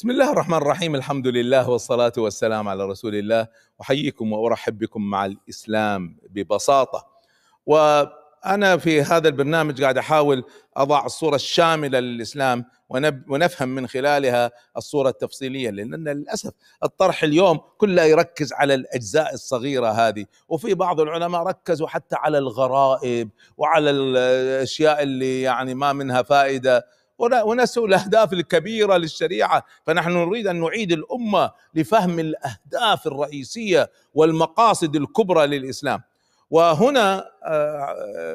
بسم الله الرحمن الرحيم. الحمد لله والصلاة والسلام على رسول الله. أحييكم وأرحب بكم مع الإسلام ببساطة. وأنا في هذا البرنامج قاعد أحاول أضع الصورة الشاملة للإسلام ونفهم من خلالها الصورة التفصيلية لأن للأسف الطرح اليوم كله يركز على الأجزاء الصغيرة هذه. وفي بعض العلماء ركزوا حتى على الغرائب وعلى الأشياء اللي يعني ما منها فائدة. ونسوا الأهداف الكبيرة للشريعة. فنحن نريد أن نعيد الأمة لفهم الأهداف الرئيسية والمقاصد الكبرى للإسلام. وهنا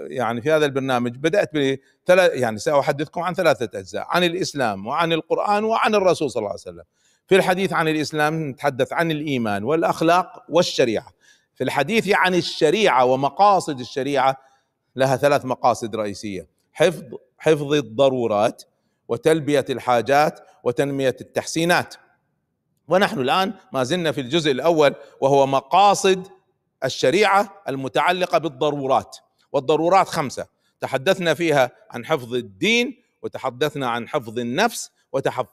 يعني في هذا البرنامج بدأت بثلاث يعني سأحدثكم عن ثلاثة أجزاء عن الإسلام وعن القرآن وعن الرسول صلى الله عليه وسلم. في الحديث عن الإسلام نتحدث عن الإيمان والأخلاق والشريعة. في الحديث عن الشريعة ومقاصد الشريعة لها ثلاث مقاصد رئيسية حفظ حفظ الضرورات وتلبية الحاجات وتنمية التحسينات. ونحن الآن ما زلنا في الجزء الأول وهو مقاصد الشريعة المتعلقة بالضرورات. والضرورات خمسة. تحدثنا فيها عن حفظ الدين وتحدثنا عن حفظ النفس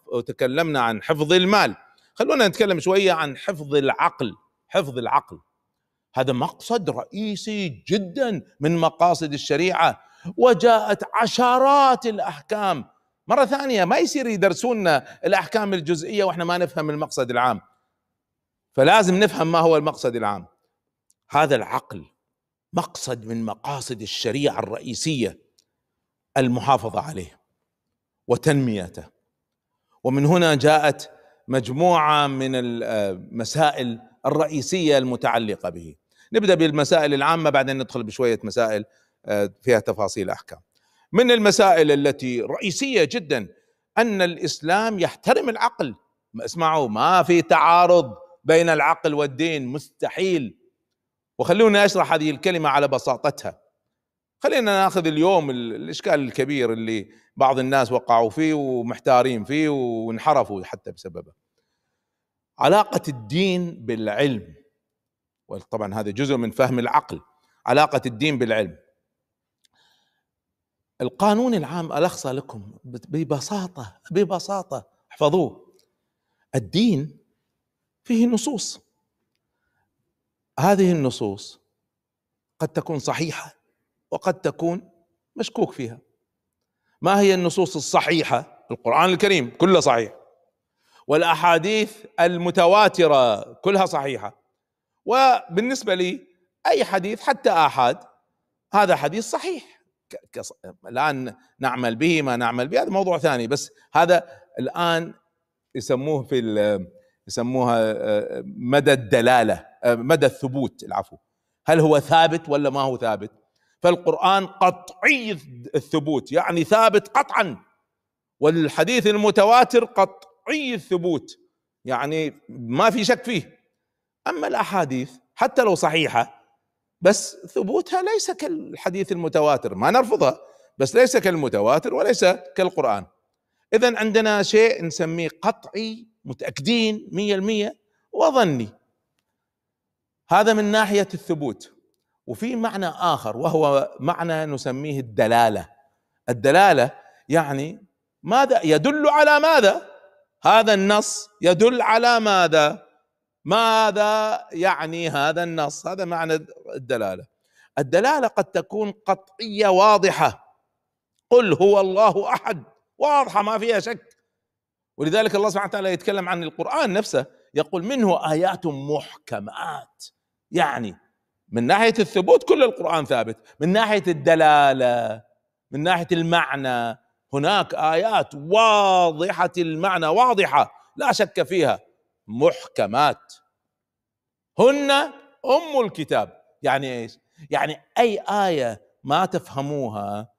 وتكلمنا عن حفظ المال. خلونا نتكلم شوية عن حفظ العقل. حفظ العقل. هذا مقصد رئيسي جدا من مقاصد الشريعة. وجاءت عشرات الأحكام مرة ثانية ما يصير يدرسونا الأحكام الجزئية وإحنا ما نفهم المقصد العام. فلازم نفهم ما هو المقصد العام. هذا العقل مقصد من مقاصد الشريعة الرئيسية المحافظة عليه وتنميته. ومن هنا جاءت مجموعة من المسائل الرئيسية المتعلقة به. نبدأ بالمسائل العامة بعدين ندخل بشوية مسائل فيها تفاصيل أحكام. من المسائل التي رئيسية جدا أن الإسلام يحترم العقل. اسمعوا ما في تعارض بين العقل والدين مستحيل. وخلونا أشرح هذه الكلمة على بساطتها. خلينا ناخذ اليوم الإشكال الكبير اللي بعض الناس وقعوا فيه ومحتارين فيه وانحرفوا حتى بسببه. علاقة الدين بالعلم. وطبعا هذا جزء من فهم العقل. علاقة الدين بالعلم. القانون العام ألخصه لكم ببساطة ببساطة احفظوه. الدين فيه نصوص. هذه النصوص قد تكون صحيحة وقد تكون مشكوك فيها. ما هي النصوص الصحيحة؟ القرآن الكريم كله صحيح. والأحاديث المتواترة كلها صحيحة. وبالنسبة لي أي حديث حتى آحاد هذا حديث صحيح. الآن نعمل به ما نعمل به هذا موضوع ثاني. بس هذا الآن يسموه في يسموها مدى الدلالة مدى الثبوت العفو. هل هو ثابت ولا ما هو ثابت؟ فالقرآن قطعي الثبوت يعني ثابت قطعا والحديث المتواتر قطعي الثبوت يعني ما في شك فيه. أما الأحاديث حتى لو صحيحة بس ثبوتها ليس كالحديث المتواتر ما نرفضها بس ليس كالمتواتر وليس كالقرآن. إذا عندنا شيء نسميه قطعي متأكدين مية المية وظني. هذا من ناحية الثبوت. وفي معنى آخر وهو معنى نسميه الدلالة. الدلالة يعني ماذا؟ يدل على ماذا؟ هذا النص يدل على ماذا؟ ماذا يعني هذا النص؟ هذا معنى الدلالة. الدلالة قد تكون قطعية واضحة. قل هو الله أحد. واضحة ما فيها شك. ولذلك الله سبحانه وتعالى يتكلم عن القرآن نفسه يقول منه آيات محكمات. يعني من ناحية الثبوت كل القرآن ثابت. من ناحية الدلالة من ناحية المعنى هناك آيات واضحة المعنى واضحة. لا شك فيها. محكمات. هن أم الكتاب. يعني إيش؟ يعني أي آية ما تفهموها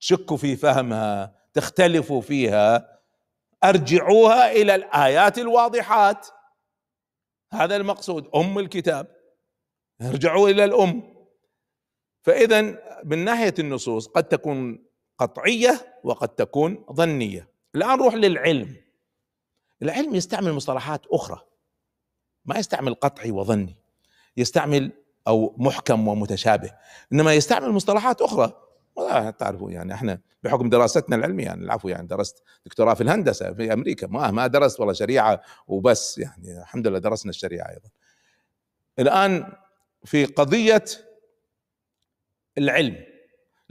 تشكوا في فهمها تختلفوا فيها أرجعوها إلى الآيات الواضحات. هذا المقصود أم الكتاب. ارجعوا إلى الأم. فإذا من ناحية النصوص قد تكون قطعية وقد تكون ظنية. الآن نروح للعلم. العلم يستعمل مصطلحات أخرى. ما يستعمل قطعي وظني. يستعمل أو محكم ومتشابه. إنما يستعمل مصطلحات أخرى. تعرفوا يعني إحنا بحكم دراستنا العلمية يعني العفو يعني درست دكتوراه في الهندسة في أمريكا. ما ما درست والله شريعة وبس يعني الحمد لله درسنا الشريعة أيضا. الآن في قضية العلم.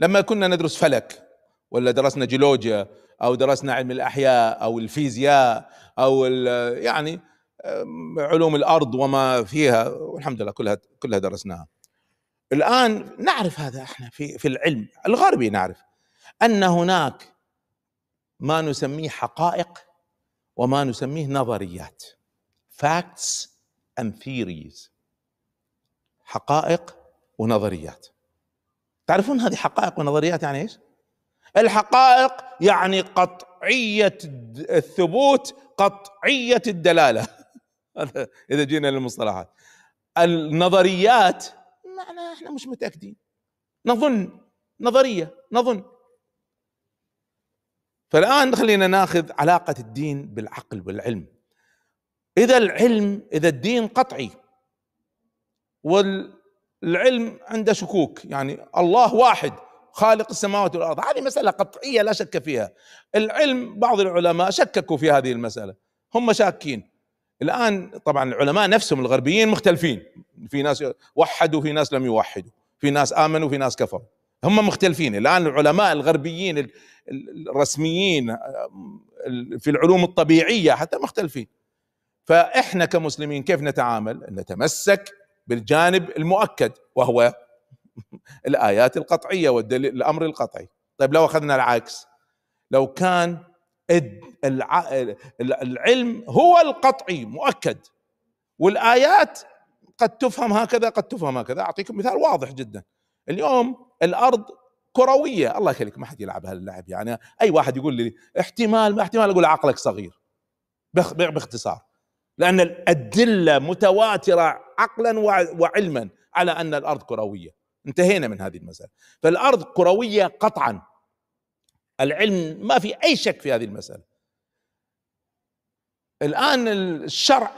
لما كنا ندرس فلك ولا درسنا جيولوجيا أو درسنا علم الأحياء أو الفيزياء أو يعني علوم الأرض وما فيها والحمد لله كلها كلها درسناها. الآن نعرف هذا إحنا في في العلم الغربي نعرف أن هناك ما نسميه حقائق وما نسميه نظريات facts and theories حقائق ونظريات تعرفون هذه حقائق ونظريات يعني إيش؟ الحقائق يعني قطعية الثبوت قطعية الدلالة. إذا جينا للمصطلحات. النظريات معنى إحنا مش متأكدين. نظن نظرية نظن. فالآن خلينا ناخذ علاقة الدين بالعقل والعلم. إذا العلم إذا الدين قطعي والعلم عنده شكوك يعني الله واحد خالق السماوات والأرض. هذه مسألة قطعية لا شك فيها. العلم بعض العلماء شككوا في هذه المسألة. هم شاكين. الآن طبعا العلماء نفسهم الغربيين مختلفين. في ناس وحدوا في ناس لم يوحدوا. في ناس آمنوا في ناس كفروا. هم مختلفين. الآن العلماء الغربيين الرسميين في العلوم الطبيعية حتى مختلفين. فإحنا كمسلمين كيف نتعامل؟ نتمسك بالجانب المؤكد وهو الايات القطعية والدليل الأمر القطعي. طيب لو أخذنا العكس لو كان العلم هو القطعي مؤكد والآيات قد تفهم هكذا قد تفهم هكذا. أعطيكم مثال واضح جدا. اليوم الأرض كروية. الله يخليك ما حد يلعب هاللعب يعني. أي واحد يقول لي احتمال ما احتمال أقول عقلك صغير. باختصار. لأن الأدلة متواترة عقلا وعلما على أن الأرض كروية. انتهينا من هذه المسألة. فالأرض كروية قطعا. العلم ما في أي شك في هذه المسألة. الآن الشرع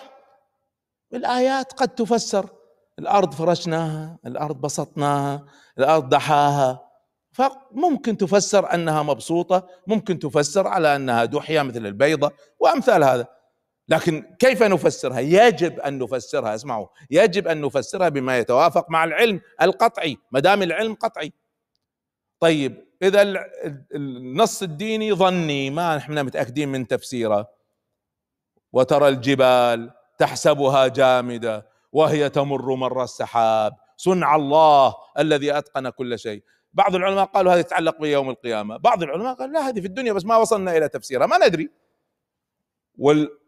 الآيات قد تفسر. الأرض فرشناها الأرض بسطناها الأرض دحاها. فممكن تفسر أنها مبسوطة ممكن تفسر على أنها دحية مثل البيضة وأمثال هذا. لكن كيف نفسرها؟ يجب أن نفسرها اسمعوا يجب أن نفسرها بما يتوافق مع العلم القطعي ما دام العلم قطعي. طيب إذا النص الديني ظني ما إحنا متأكدين من تفسيره. وترى الجبال تحسبها جامدة وهي تمر مر السحاب. صنع الله الذي أتقن كل شيء. بعض العلماء قالوا هذا يتعلق بيوم القيامة. بعض العلماء قالوا لا هذه في الدنيا بس ما وصلنا إلى تفسيرها. ما ندري. وال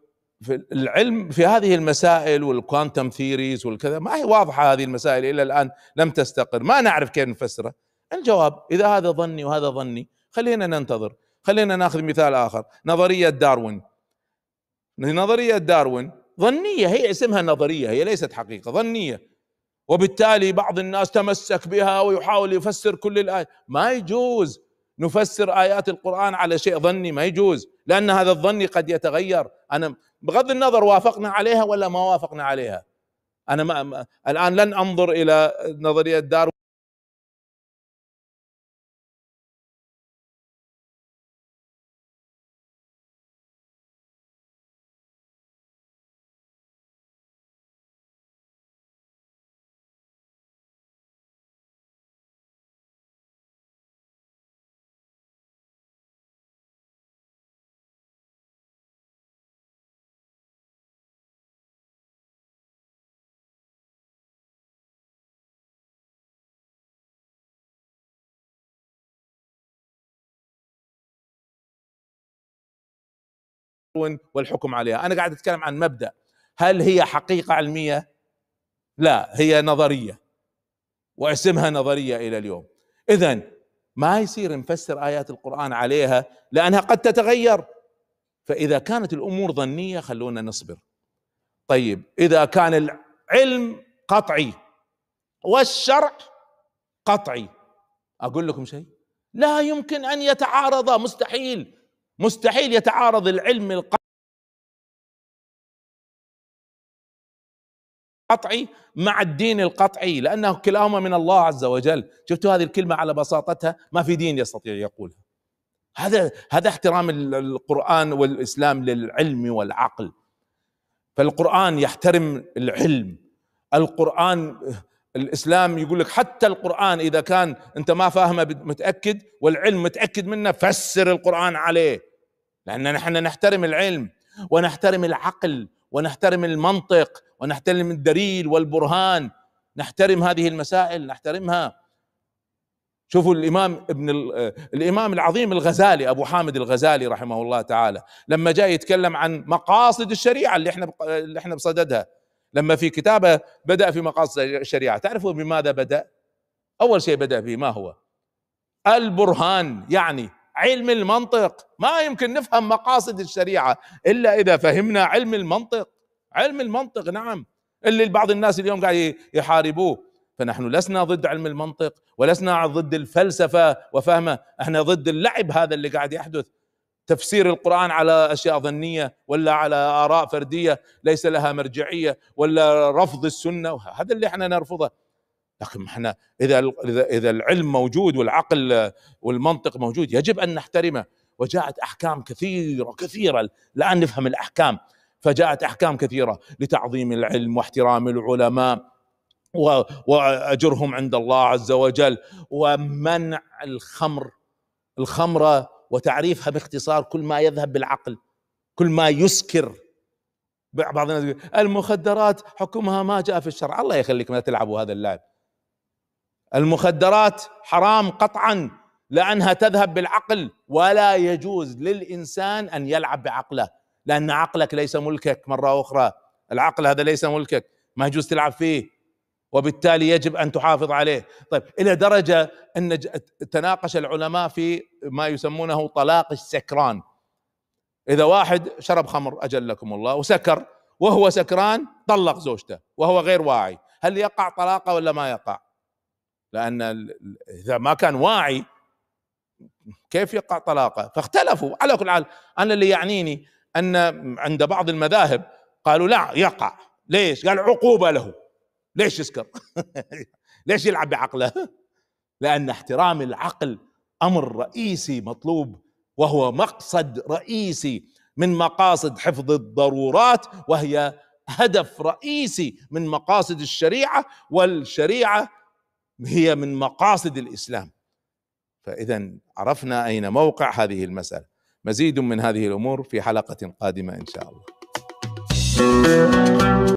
في العلم في هذه المسائل والكوانتم ثيريز والكذا ما هي واضحة هذه المسائل إلى الآن لم تستقر ما نعرف كيف نفسرها. الجواب إذا هذا ظني وهذا ظني خلينا ننتظر. خلينا نأخذ مثال آخر نظرية داروين. نظرية داروين ظنية هي اسمها نظرية هي ليست حقيقة ظنية. وبالتالي بعض الناس تمسك بها ويحاول يفسر كل الايه ما يجوز نفسر آيات القرآن على شيء ظني ما يجوز لأن هذا الظني قد يتغير. أنا بغض النظر وافقنا عليها ولا ما وافقنا عليها. أنا ما الآن لن أنظر إلى نظرية داروين والحكم عليها. أنا قاعد أتكلم عن مبدأ. هل هي حقيقة علمية؟ لا هي نظرية. واسمها نظرية إلى اليوم. اذا ما يصير نفسر آيات القرآن عليها لأنها قد تتغير. فإذا كانت الأمور ظنية خلونا نصبر. طيب إذا كان العلم قطعي والشرع قطعي أقول لكم شيء؟ لا يمكن أن يتعارضا مستحيل. مستحيل يتعارض العلم القطعي مع الدين القطعي لأنه كلاهما من الله عز وجل. شفتوا هذه الكلمة على بساطتها؟ ما في دين يستطيع يقولها. هذا هذا احترام القرآن والإسلام للعلم والعقل. فالقرآن يحترم العلم. القرآن الإسلام يقول لك حتى القرآن إذا كان أنت ما فاهمه متأكد والعلم متأكد منه فسر القرآن عليه. لأن نحن نحترم العلم ونحترم العقل ونحترم المنطق ونحترم الدليل والبرهان. نحترم هذه المسائل نحترمها. شوفوا الإمام ابن الإمام العظيم الغزالي أبو حامد الغزالي رحمه الله تعالى لما جاء يتكلم عن مقاصد الشريعة اللي إحنا اللي إحنا بصددها. لما في كتابه بدأ في مقاصد الشريعة. تعرفوا بماذا بدأ؟ أول شيء بدأ به ما هو؟ البرهان يعني علم المنطق. ما يمكن نفهم مقاصد الشريعة إلا إذا فهمنا علم المنطق. علم المنطق نعم. اللي بعض الناس اليوم قاعد يحاربوه. فنحن لسنا ضد علم المنطق ولسنا ضد الفلسفة وفهمه. إحنا ضد اللعب هذا اللي قاعد يحدث. تفسير القرآن على أشياء ظنية ولا على آراء فردية ليس لها مرجعية ولا رفض السنة. هذا اللي إحنا نرفضه. لكن إحنا إذا إذا العلم موجود والعقل والمنطق موجود يجب أن نحترمه. وجاءت أحكام كثيرة كثيرة الآن نفهم الأحكام. فجاءت أحكام كثيرة لتعظيم العلم واحترام العلماء وأجرهم عند الله عز وجل ومنع الخمر. الخمره وتعريفها باختصار كل ما يذهب بالعقل كل ما يسكر. بعض الناس المخدرات حكمها ما جاء في الشرع. الله يخليكم لا تلعبوا هذا اللعب المخدرات حرام قطعا لأنها تذهب بالعقل ولا يجوز للإنسان أن يلعب بعقله لأن عقلك ليس ملكك. مرة أخرى العقل هذا ليس ملكك ما يجوز تلعب فيه وبالتالي يجب أن تحافظ عليه. طيب إلى درجة أن تناقش العلماء في ما يسمونه طلاق السكران. إذا واحد شرب خمر أجلكم الله وسكر وهو سكران طلق زوجته وهو غير واعي. هل يقع طلاقه ولا ما يقع؟ لأن إذا ما كان واعي كيف يقع طلاقه؟ فاختلفوا. على كل حال أنا اللي يعنيني أن عند بعض المذاهب قالوا لا يقع. ليش؟ قال عقوبة له. ليش يسكر؟ ليش يلعب بعقله؟ لأن احترام العقل أمر رئيسي مطلوب وهو مقصد رئيسي من مقاصد حفظ الضرورات وهي هدف رئيسي من مقاصد الشريعة والشريعة هي من مقاصد الإسلام. فاذا عرفنا أين موقع هذه المسألة. مزيد من هذه الأمور في حلقة قادمة إن شاء الله.